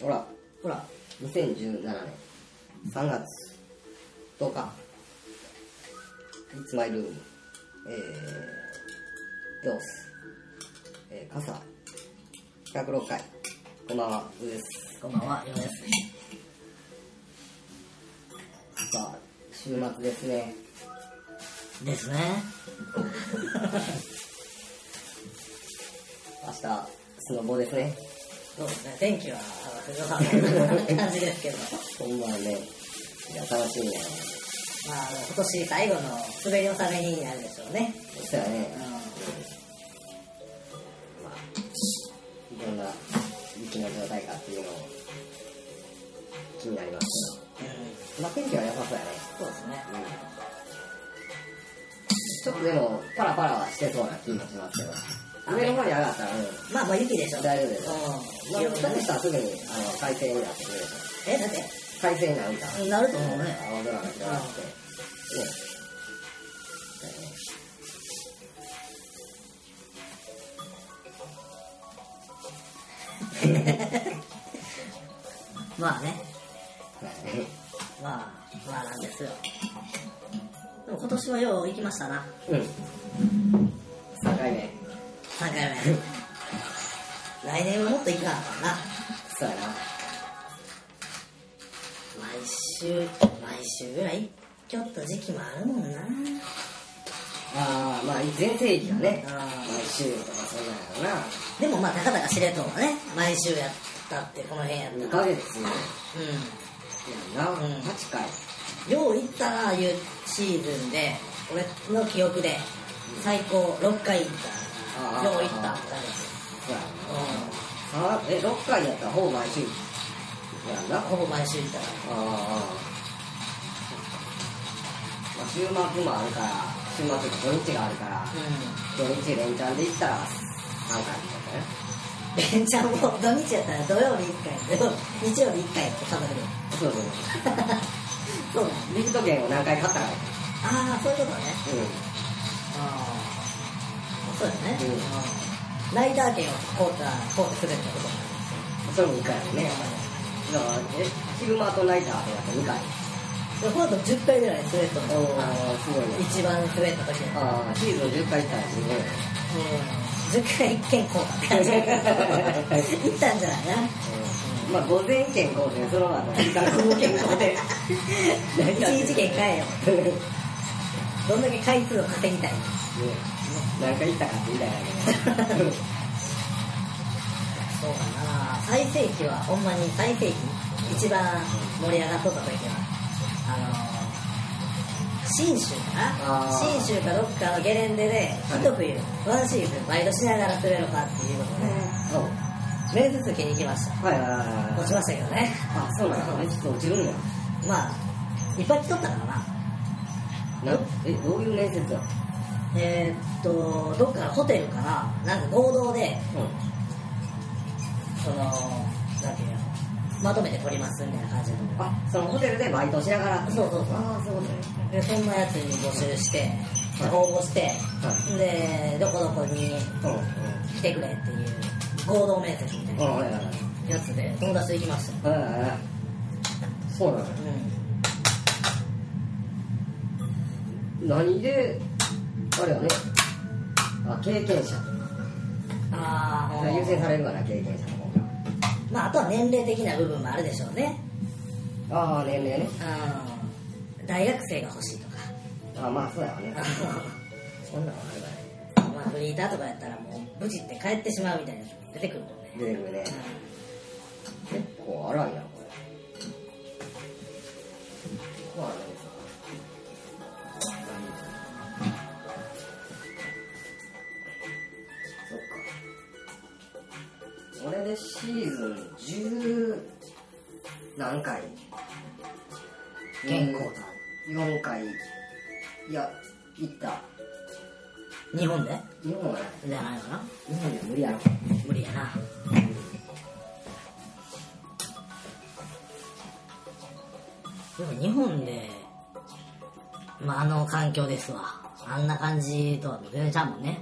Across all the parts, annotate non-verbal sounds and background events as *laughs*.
ほらほら2017年3月10日。It's my room えー、ドース、えー、傘。106回こんばんはうです。こんばんはよです。さあ週末ですね。ですね。*laughs* 明日スノボですねそうですね。天気は感じですけどほんまはねいや楽しみやなまあ今年最後の滑り納めになるでしょうね。そうやね。うん。まあいろんな雪の状態かっていうのを気になりますけど。まあ天気は良さそうやね。そうですねちょっとでもパラパラはしてそうな気もしますけど上の方に上がったら、うん、まあまあ雪でしょ。大丈夫です。うん。まあ、下手したらすぐにあの快晴になって。くれるえだって。快晴になるなると思うね。青空が広がって。ね。だよね。まあね。はいまあまあなんですよ。でも今年はよう行きましたな。うん。3回目3回目来年はもっと行かなあかんな。そうやな。毎週毎週ぐらいちょっと時期もあるもんな。ああまあ全盛期はねあ毎週とかそんなんやろな。ーでもまあたかだか知れとはね毎週やったってこの辺やった2ら。ヶ月やな、うん。8回。よう行ったなあいうシーズンで俺の記憶で最高6回行ったよう行った。うやうなあえ6回やったらほぼ毎週？やんな？んほぼ毎週行ったら。ああまあ週末もあるから週末土日があるからう土日連チャンで行ったら3回みたいんベンチャーも土日やったら土曜日1回日曜日1回って数える。なそうそうそう。だリフト券を何回買ったからああそういうことね。うああそうだね、うん。うん。ライダー券を買うたら買うてくれってことんそれも2回やね。だからえ昼間とナイターとやったら2回。でこの後10回ぐらい滑ったのおおすごいね。一番滑った時にああシーズン10回行ったらすごいね。うん。10回1件買うた *laughs* 行ったんじゃないな？まあ午前券買うてその後時間午後券買うて。何やってんの一日券買えよ。*laughs* どんだけ回数を稼ぎたいね何回行ったかって言いたいなけど。そうだな。最盛期はほんまに最盛期一番盛り上がっとった時はあの信州かな？信州かどっかのゲレンデではい。一冬ワンシーズンバイトしながら滑るかっていうことでそう。面接受けに行きました。はいはいはいはい落ちましたけどね。あそうなんだねちょっと落ちるんやまあいっぱい来とったからな。なえどういう面接だ？えーっとどっかのホテルからなんか合同でうん。そのなんていうのまとめて取りますみたいな感じであそのホテルでバイトしながら。そうそうそう。ああそういうことねでそんなやつに募集して、はい。応募して、はでどこどこに来てくれっていう合同面接みたいなやつで友達と行きました。そうなのう何であれやね。あ経験者。んああ優先されるから経験者の方まああとは年齢的な部分もあるでしょうね。がああ年齢ね。うん。大学生が欲しいとか。あまあそうやわね。そんなのあるから。ねまあフリーターとかやったらもう無事って帰ってしまうみたいなやつ出てくるもんね。出てくるね。結構荒いなこれ。まあねか俺でシーズン10何回？健康4回。いや行った。日本で？日本はねじゃないかな日本では無理やろ無理やな。でも日本でまああの環境ですわ。あんな感じとは全然ちゃうもんね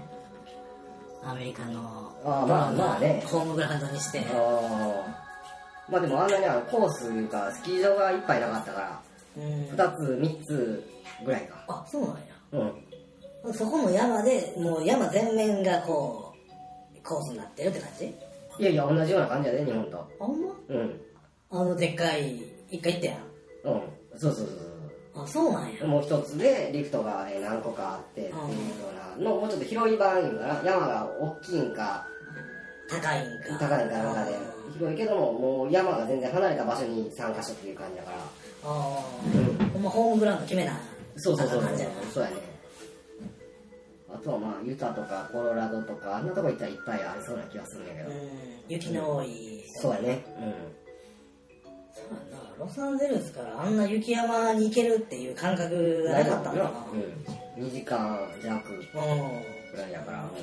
アメリカのあーまあまあね。ホームグラウンドにして。あまあでもあんなにあのコースいうかスキー場がいっぱいなかったからうん。2つ3つぐらいか。あそうなんや。うん。そこの山でもう山全面がこうコースになってるって感じ？いやいや同じような感じやで日本と。あほんま？うん。あのでっかい一回行ったやん。うん。そうそうそうあそうなんや。もう一つでリフトがえー何個かあってっていうようなのもうちょっと広い版いうかな山が大きいんか高いんか。高いんかなんかで。広いけどももう山が全然離れた場所に3カ所っていう感じだから。ああ。うん。まホームグラウンド決めなそうそうそうそうそうやね。あとはまあユタとかコロラドとかあんなとこ行ったらいっぱいありそうな気がするんやけど、うん。雪の多い。そうやね。そうやなロサンゼルスからあんな雪山に行けるっていう感覚うんがなかったんだな。うん。2時間弱うんぐらいやから。もう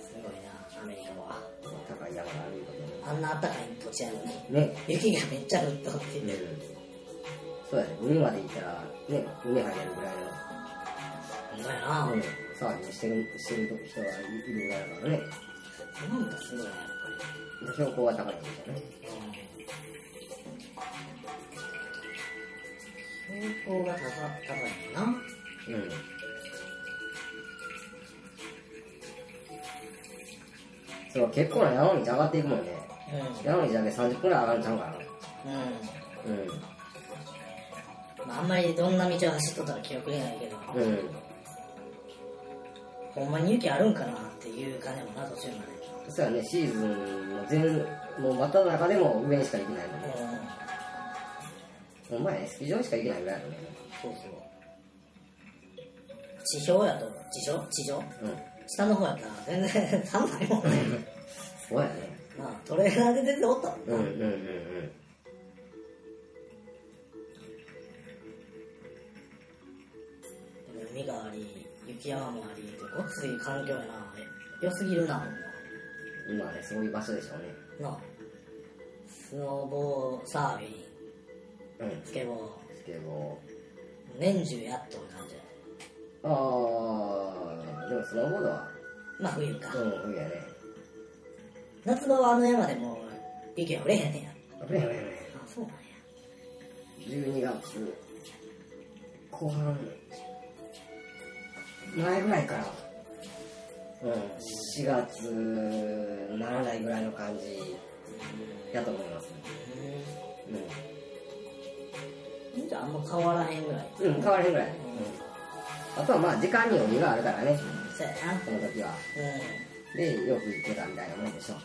すごいなアメリカは。高い山があるとあんな暖かい土地やのにね。雪がめっちゃ降っとって。うん。そうやね。海まで行ったらね海入れるぐらいほんまやな、の、うん、騒ぎしてるしてる人がいるぐらいだからねなん。かすごいなやっぱ標高が高いん。ですよね、標高が高高いん。やなうん。そう結構な山道上がっていくもん。ね山道だけ30分ぐらい上がるん。ちゃうかなうん、うん。うん。まあ、あん。まりどん。な道を走っとったら記憶にないけど、うん。ほんまに雪あるんかなっていう感じもな途中まで。そうやねシーズンの全もう真っ只中でも上にしか行けないのね。うん。ほんまやねスキー場にしか行けないぐらいだね。そうそう。地表やと地上？地上？うん。下の方やったら全然寒いもんねそうやね。まあトレーラーで出ておったもんな、うんうんうんうん。でも海があり雪山もありってごっつい環境やな良すぎるな。今はねそういう場所でしょうね。なあ。スノーボーサーフィンうん。スケボー。スケボ年中やっとる感じや。ーあーでもスノーボードは。まあ冬か、うん冬やね。夏場はあの山でも雪が降れへんねんや危ない危ない危ないあそうなんや。12月後半前ぐらいから。うん。4月ならないぐらいの感じやと思いますうん。じゃああんま変わらへんぐらい。うん、うん、変わらへんぐらい、うん、あとはまあ時間に余裕があるからね。そうやな。その時は。うでよく行ってたみたいなもんでしょ。ん。うん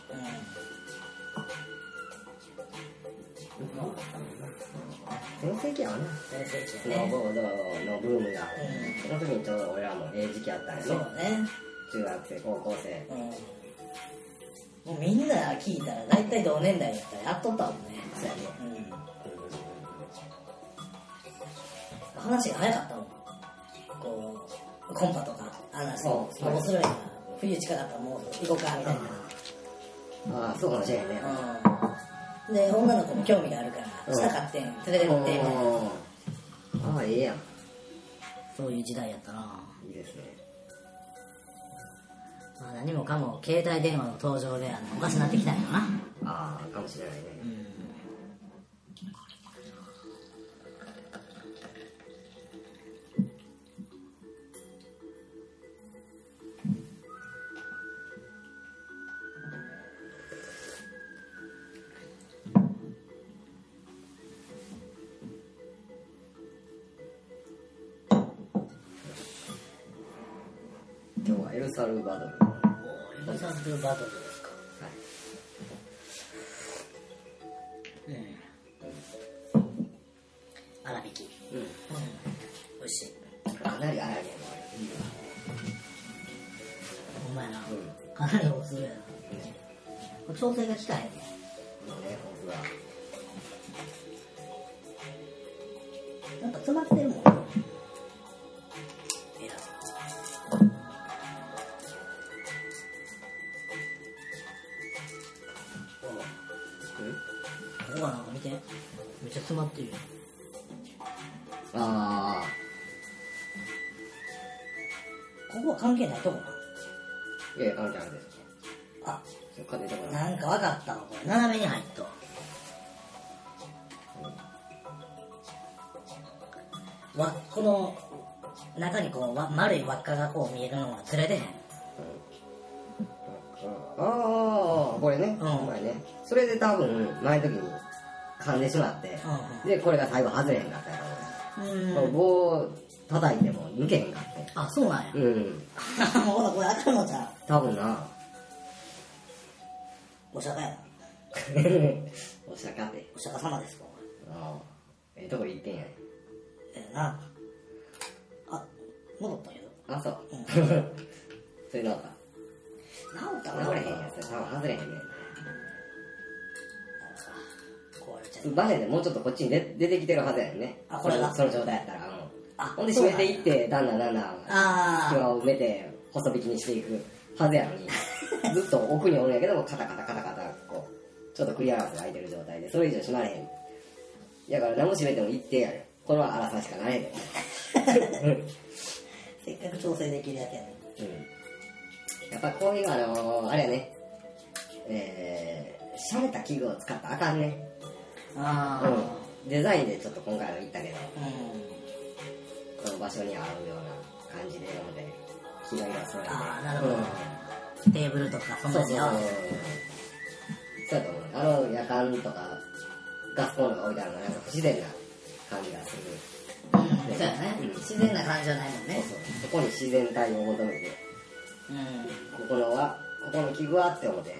全盛期やわな全盛ス期やね。のブームが。うその時にちょうど俺らもええ時期やったんやんそうね。ね中学生高校生。うん。もうみんな聞いたら大体同年代やったらやっとったもんね。そうやね。うん。話が早かったもん。こうコンパとか話そう面白いな。冬近かったらもう行こうかみたいな。ああそうかもしれんね。うんで女の子も興味があるからうん。下買って連れてって。みたいなああええやん。そういう時代やったな。いいですね。まあ何もかも携帯電話の登場であのおかしなってきたんやろな。ああかもしれないね。うんエルサルバドル。エルサルバドルですか。はい。うん粗挽き。うん。うん美味しい。かなり荒いねほんまやな。うんかなりおつるやな。調整が効かへんここはなんか見てめっちゃ詰まってるよあここは関係ないとこなあいやいや関係あるであ。そっか出てこない。なんか分かったわこれ斜めに入っと。わこの中にこうわ丸い輪っかがこう見えるのがずれてへん。ああこれね、うん。これねそれで多分前の時に噛んでしまって、でこれが最後外れへんかったやろ、う。ん。棒叩いても抜けへんかって。あそうなんや。うん。*laughs* ほらこれあかんのじゃん多分な。お釈迦や。な *laughs* お釈迦ってお釈迦様ですか？ああええとこ行ってんや。ねええな。あ戻ったけどあそう、うん。*laughs* それなんか治ったな治れへんやつ。多分外れへんねん壊れちゃうバネでもうちょっとこっちに出出てきてるはずやねんね。あこれが？その状態やったら。うん。あほんで締めていってだんだんだんだんあ隙間を埋めて細引きにしていくはずやのに。*laughs* ずっと奥におるんやけどもカタカタカタカタこうちょっとクリアランスが空いてる状態でそれ以上締まれへん。だから何も締めても一定やねんこれは荒さしかなれへんねん。*laughs* せっかく調整できるやつやねうん。やっぱこういうあのー、あれやね。えー、しゃれた器具を使ったらあかんね。あうん。デザインでちょっと今回は言ったけどあうん。この場所に合うような感じで読んで黄色い色揃えて。あーなるほど。うん。テーブルとかそんそうそうそう。そうやと思う。あの夜間とかガスコンロが置いてあるのがなんか不自然な感じがする。うん。そうやね。うん。自然な感じじゃないもんね。そうそう。そこに自然体を求めて。うん。ここのはここの器具はって思って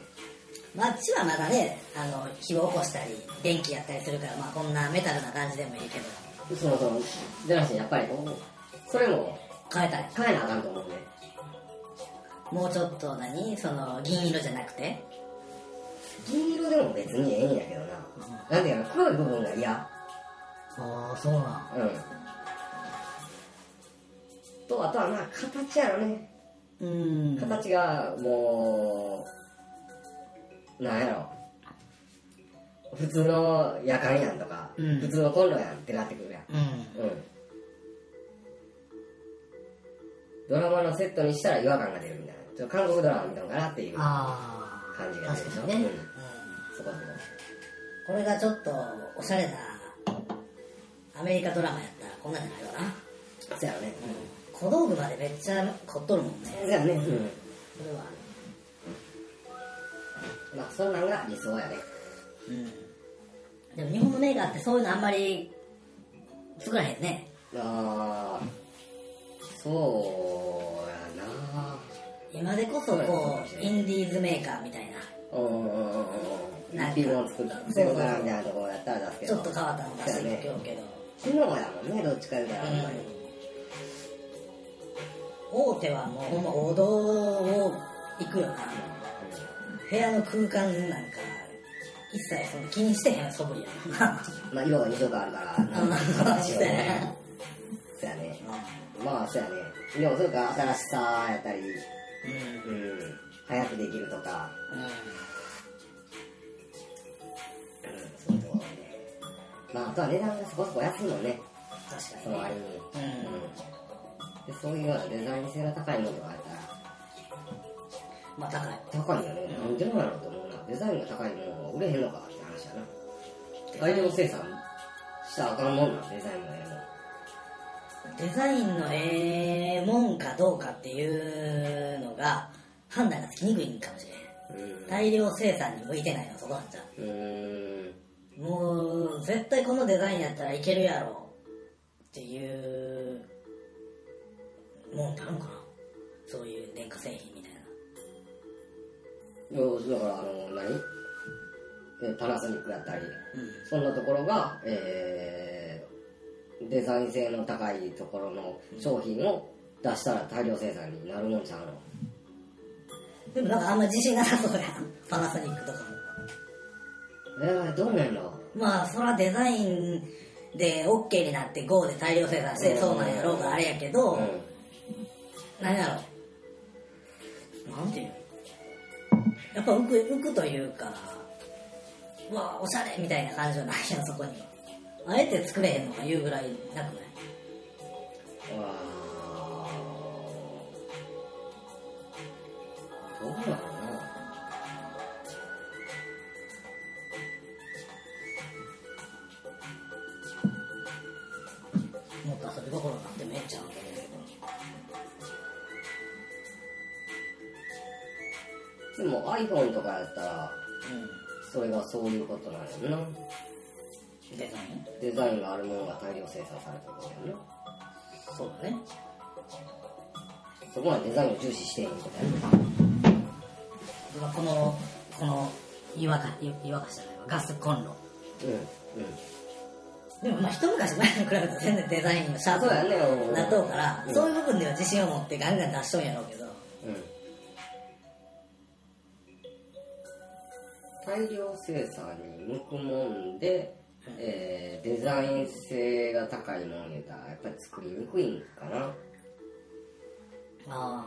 まああっちはまだねあの火を起こしたり電気やったりするからまあこんなメタルな感じでもいいけど。そのそのじゃなしにやっぱりこうそれも変えたい変えなあかんと思うね。もうちょっと何？その銀色じゃなくて？銀色でも別にええんやけどな、なんでやろ黒い部分が嫌。ああそうなん。うん。とあとはまあ形やろね。うん。形がもうなんやろ。普通の夜間やんとか、うん。普通のコンロやんってなってくるやん。うん。うん。ドラマのセットにしたら違和感が出るみたいな。ちょっと韓国ドラマ見たのかなっていう感ああじが出るでしょ。ね、うん。うん。そこそこ。これがちょっとおしゃれなアメリカドラマやったらこんなんじゃないわな。そうやろね。小道具までめっちゃ凝っとるもんね。そうやね。うん。それはまあそんなんが理想やねうん。でも日本のメーカーってそういうのあんまり作らへんね。ああそうやな。今でこそこうインディーズメーカーみたいな。なんか一品も作ったセブからみたいなところやったら出すけどちょっと変わったの出していくけど、昨日やもんねどっちか言うたらあんまり。大手はもうほんま王道を行くよな部屋の空間なんか一切その気にしてへん素振りやな。*laughs* まあ色が2色あるから。あまあなんかしようそうやね。ねそうやねまあそうやね。でもそれから新しさやったりうんうん早くできるとか。うん。そういうところね。まああとは値段がそこそこ安いもんね。確かその割に。うん。うん。でそういうようなデザイン性が高いものがあったらまあ高い。高いよね。なんでなんやろうと思うなデザインが高いものが売れへんのかって話やな。大量生産したらあかんもんなんデザインがえデザインのええもんかどうかっていうのが判断がつきにくいんかもしれん。えの大量生産に向いてないのはそこなんじゃもう絶対このデザインやったらいけるやろっていうもんってあるんかな。そういう電化製品だからあの何？えパナソニックやったり。うん。そんなところが、えーデザイン性の高いところの商品を出したら大量生産になるもんちゃうの？でもなんかあんま自信なさそうやん。パナソニックとかも。えー、どうなんのまあそらデザインで OK になって GO で大量生産してうん。そうなんやろうがあれやけど、うん。何やろ？なんていうの？やっぱ浮く浮くというかうわおしゃれみたいな感じじゃないやんそこに。あえて作れへんのか言うぐらいなくない？わあどうな。のもっと遊び心になってめっちゃうけど iPhone とかやったらうそれがそういうことなんやんな。んデザイン？デザインがあるものが大量生産されてるわけやんな。そうだね。そこはデザインを重視していることやんまあこのこの岩か岩かしじゃないわ。ガスコンロ。うんうん。でもまあ一昔前に比べたら全然デザインのシャープなっとうから、うん。そういう部分では自信を持ってガンガン出しとんやろうけど。うん大量生産に向くもんで、えーデザイン性が高いもん言うたらやっぱり作りにくいんかな。ああ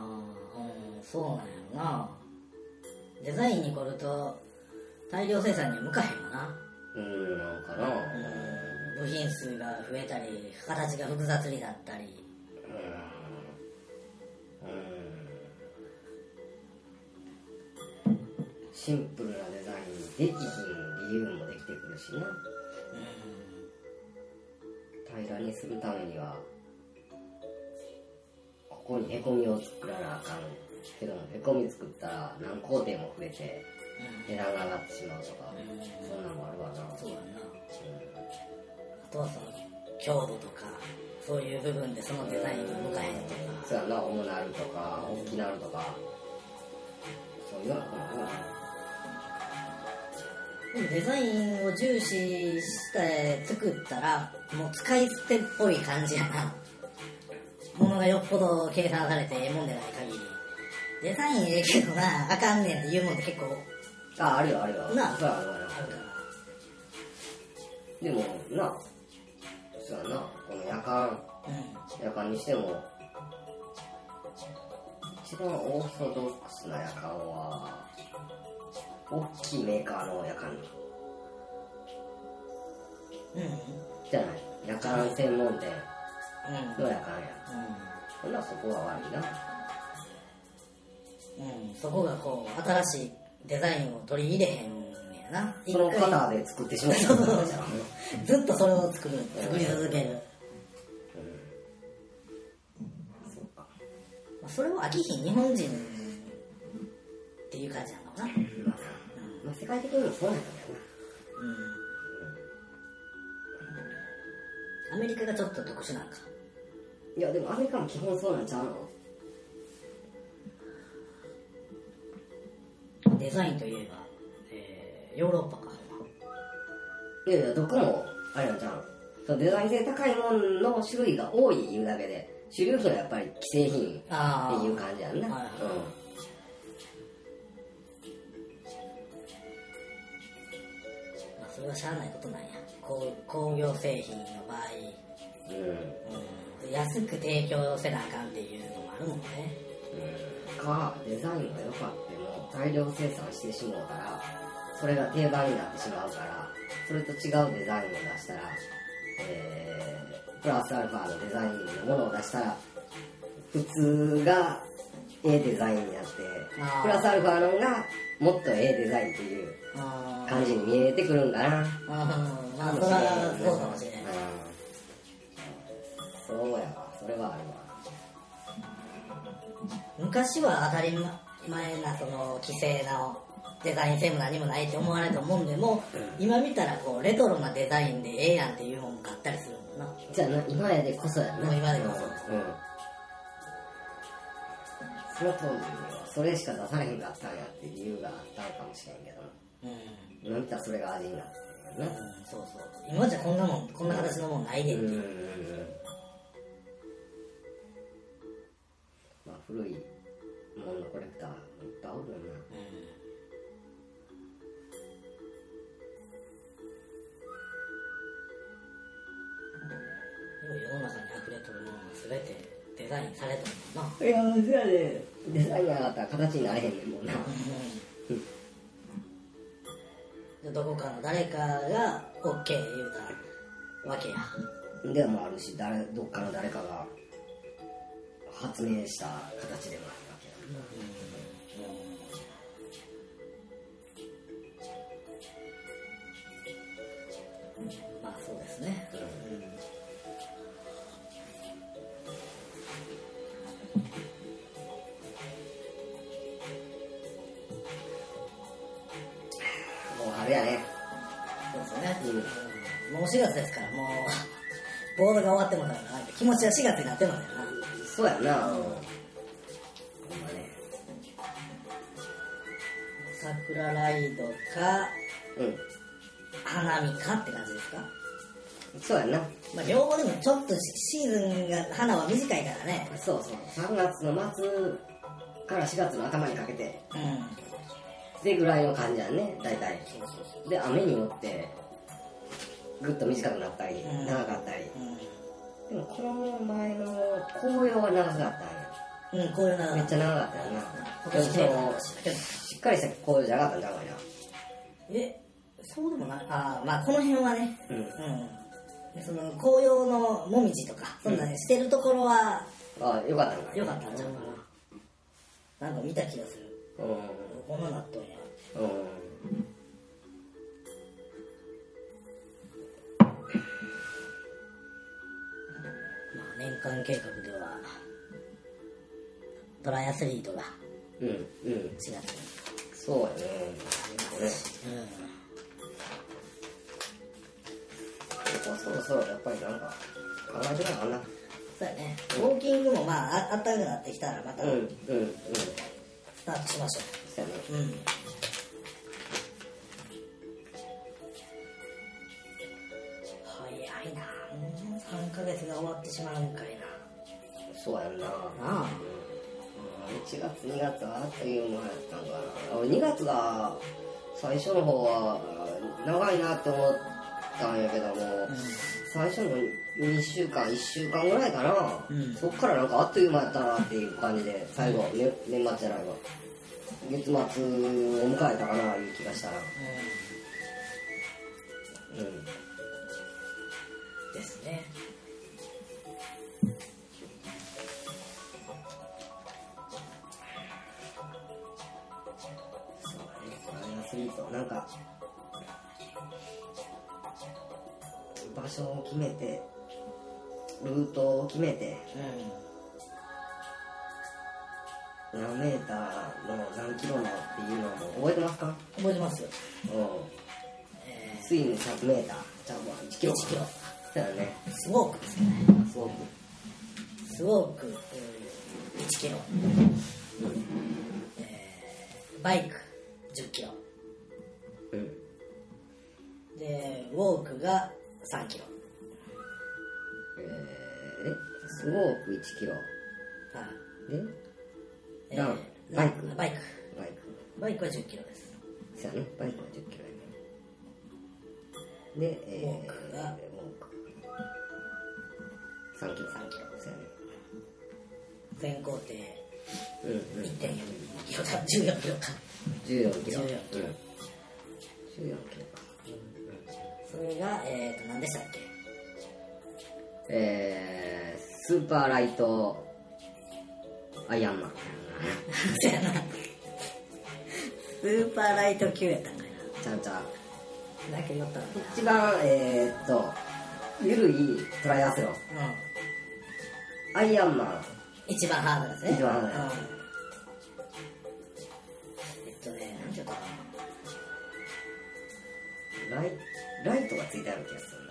うんそうなんやろな。デザインに凝ると大量生産には向かへんわな。うんなんかな。うん部品数が増えたり形が複雑になったり。うんシンプルなデザインにできひん理由もできてくるしな。平らにするためにはここにへこみを作らなあかん。けどもへこみ作ったら何工程も増えて値段が上がってしまうとかそんなんもあるわな。そうやな。あとはその強度とかそういう部分でそのデザインが向かへんとか。そうやな重なるとか大きなるとか。そういうのもあるでもデザインを重視して作ったらもう使い捨てっぽい感じやな。ものがよっぽど計算されてええもんでない限り。デザインええけどなあかんねんって言うもんって結構。ああるよあるよ。なあ。そうやあるある。でもなそうやな。この夜間う夜間にしても一番オーソドックスな夜間は大きいメーカーの夜間ん。うん。じゃない。夜間専門店。うん。の夜間や。ほんならそこは悪いな。うん、うん、そこがこう新しいデザインを取り入れへんやな。その一回。型で作ってしまったずっとそれを作る。作り続ける、そうか。まあ、それを飽きひん日本人っていう感じなのかなまあまあ世界的にもそうなんだけど。なアメリカがちょっと特殊なんか。いやでもアメリカも基本そうなんちゃうの？デザインといえば、えーヨーロッパか。いやいやどこもあれなんちゃうの？デザイン性高いものの種類が多いいうだけで主流品はやっぱり既製品あっていう感じやんな、はいはいまあ、それはしゃあないことなんや。工工業製品の場合、うん。うんうん、安く提供せなあかんっていうのもあるもんね。うん。かデザインが良かっても大量生産してしもうたらそれが定番になってしまうからそれと違うデザインを出したら、えー、プラスアルファのデザインのものを出したら普通がええデザインになってプラスアルファのがもっとええデザインっていう感じに見えてくるんかな。うんまあそれはそうかもしれない。うん。そうやわ。それはあるわ。昔は当たり前なその規制のデザイン性も何もないって思われ思うんでも、今見たらこうレトロなデザインでええやんっていうもんがあったりするもんな。じゃあな今やでこそやな。もう今でこそ。うん。その当時にはそれしか出されへんかったんやっていう理由があったのかもしれんけど。うん、今見たらそれが味になってうん、そうそう。今じゃこんなもんこんな形のもんないでっていう、うん。うんうんまあ古いもののコレクターいっぱいおるよなでも世の中に溢れとるものは全てデザインされんな。いやそやでデザインがなかったら形になれへんねん。もん。なでどこかの誰かが OK 言うたわけや。でもあるし誰どっかの誰かが発明した形でもあるわけや月ですからもう。*laughs* ボードが終わってもだから気持ちは4月になってもだよな。そうやな。ほんまね。桜ライドかうん。花見かって感じですか？そうやな。まあ両方でもちょっとシーズンが花は短いからね。そうそう。3月の末から4月の頭にかけて。うん。でぐらいの感じやね大体。で雨によってぐっと短くなったりうん。長かったり。うでもこの前の紅葉は長かったんや。ん、うん、こういうのめっちゃ長かったよな。今でもしっかりした紅葉じゃなかったんちゃうかえそうでもない。ああまあこの辺はね。なうん。うん。その紅葉のもみじとかそんなね、してるところはあよかったんか。良かったんちゃうかな。なんか見た気がする。うこんななっとんや。んうん年間計画ではトライアスリートがうんうん。4月にそうやね。ねここそろそろやっぱりなん。か考えてなあかん。なそうやね。ウォーキングもまあああったかくなってきたらまたうんうんうん。スタートしましょそうやね。ううん月2月はあっという間やったんかな俺2月が最初の方は長いなって思ったんやけども、最初の2週間1週間ぐらいかな、うん。そっからなんかあっという間やったなっていう感じで最後、ね、年末じゃないわ月末を迎えたかないう気がしたなうん。うん。ですねトライアスリートなんか場所を決めてルートを決めてう何メーターの何キロのっていうのも覚えてますか？ん覚えてますよ。うん。えスイム100メーターじゃあまあ1キロ。1キロ。そうやね。ースモークですね。すごくスモークうん1キロ。えーバイク10キロうん。でウォークが3キロ。えー、えスモーク1キロ。はい。でえランバイク。バイク。バイク。バイクは10キロです。そうやねバイクは10キロで、えー、ウォークがウォーク。3キロ。3キロ。そうやね。全工程。うんうん。1.4キロ。だ14キロか。14キロ。14キロ。うん14キロかそれがえっ、ー、と何でしたっけ？えー、スーパーライトアイアンマン。そうやなスーパーライト級やったんかいちゃんちゃん。なだけどった一番えー、っとゆるいトライアスロンなアイアンマン。うん一番ハードですね。一番ハードやうんライライトがついてある気がする。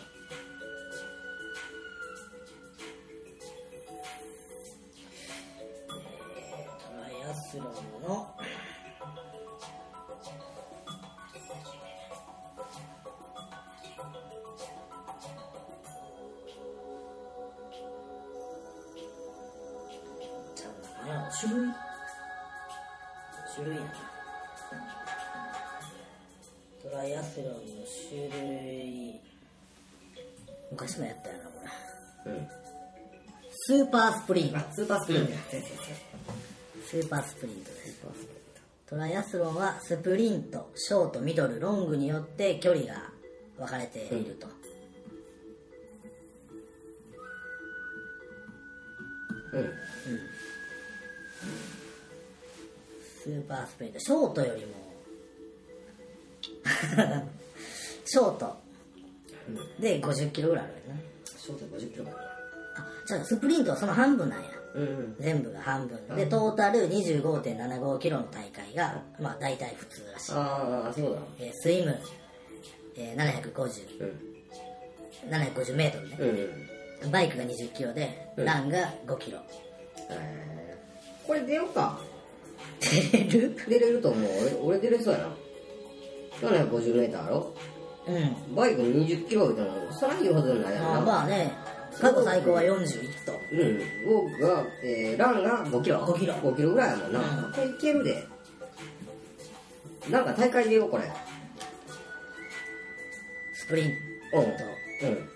スーパースプリント。あスーパースプリント。スーパースプリントです。トライアスロンはスプリント。ショートミドルロングによって距離が分かれていると、トうん。スーパースプリント。ショートよりも。*laughs* ショート。で50キロぐらいあるよね。ショート50キロ。かあじゃあスプリントはその半分なんや。うんうん。全部が半分。でトータル25.75キロの大会がまあ大体普通らしい。ああそうだ。えースイムえー、750うん。750メートルね。うんバイクが20キロでうん。ランが5キロ。えー。これ出ようか。出れる？出れると思う。俺俺出れそうやな。750m やろ？うん。バイク20キロでもそら言うほどないやろな。あまあね過去最高は41トンうん。僕が、えー、ランが5キロ5キロ5キロぐらいやもん。な、うん。これいけるでなん。か大会出ようこれスプリンうん。トうん。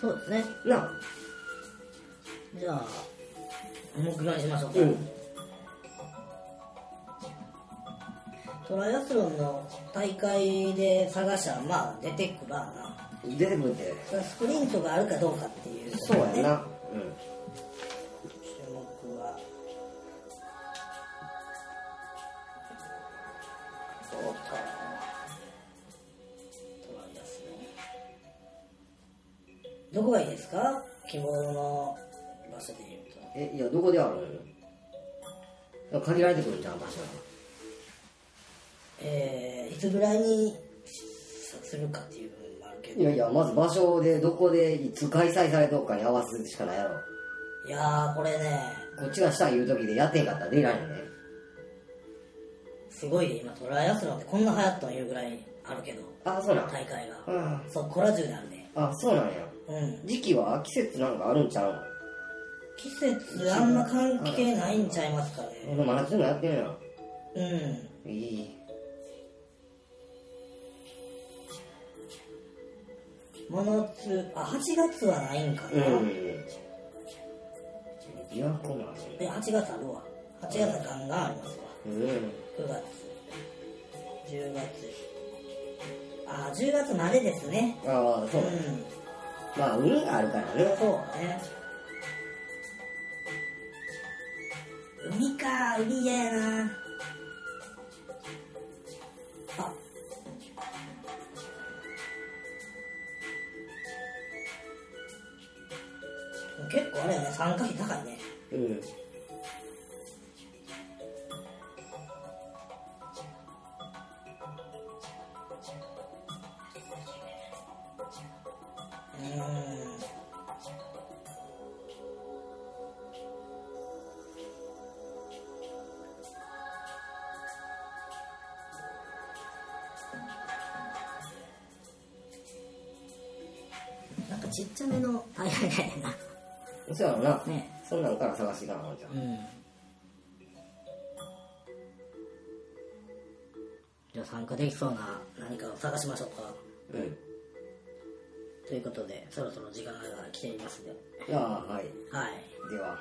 そうですねなあじゃあ目標にしましょうか、うん。トライアスロンの大会で探したらまあ出てくるわな出てくるってそれはスプリントがあるかどうかっていうそうやな、うん。注目はそうか。トライアスロンどこがいいですか？希望の場所で言うと。えいやどこである？の限られてくるんじゃん場所えー、いつぐらいにいやいやまず場所でどこでいつ開催されとくかに合わせるしかないやろ。いやーこれねこっちがしたい言う時でやってんかったら出られへんね。すごいで今トライアスロンってこんな流行ったんいうぐらいあるけどあそうなん？大会が。あそうコラ中であるねあそうなんや。うん。時期は季節なんかあるんちゃう季節あんま関係ないんちゃいますかね。の真夏でもやってんやん。うん。いい真夏あ8月はないんかな、うん。琵琶湖もあえ8月あるわ。8月はガンガンありますわ。るうん。9月10月。あ10月までですね。ああそう。う、ん。まあ海があるからね。そうね。海か海嫌やな。あ結構あれやね参加費高いね。うん。から探していかじゃんうん。じゃあ参加できそうな何かを探しましょうか。うん。ということでそろそろ時間が来ていますのでいやはい。はい。では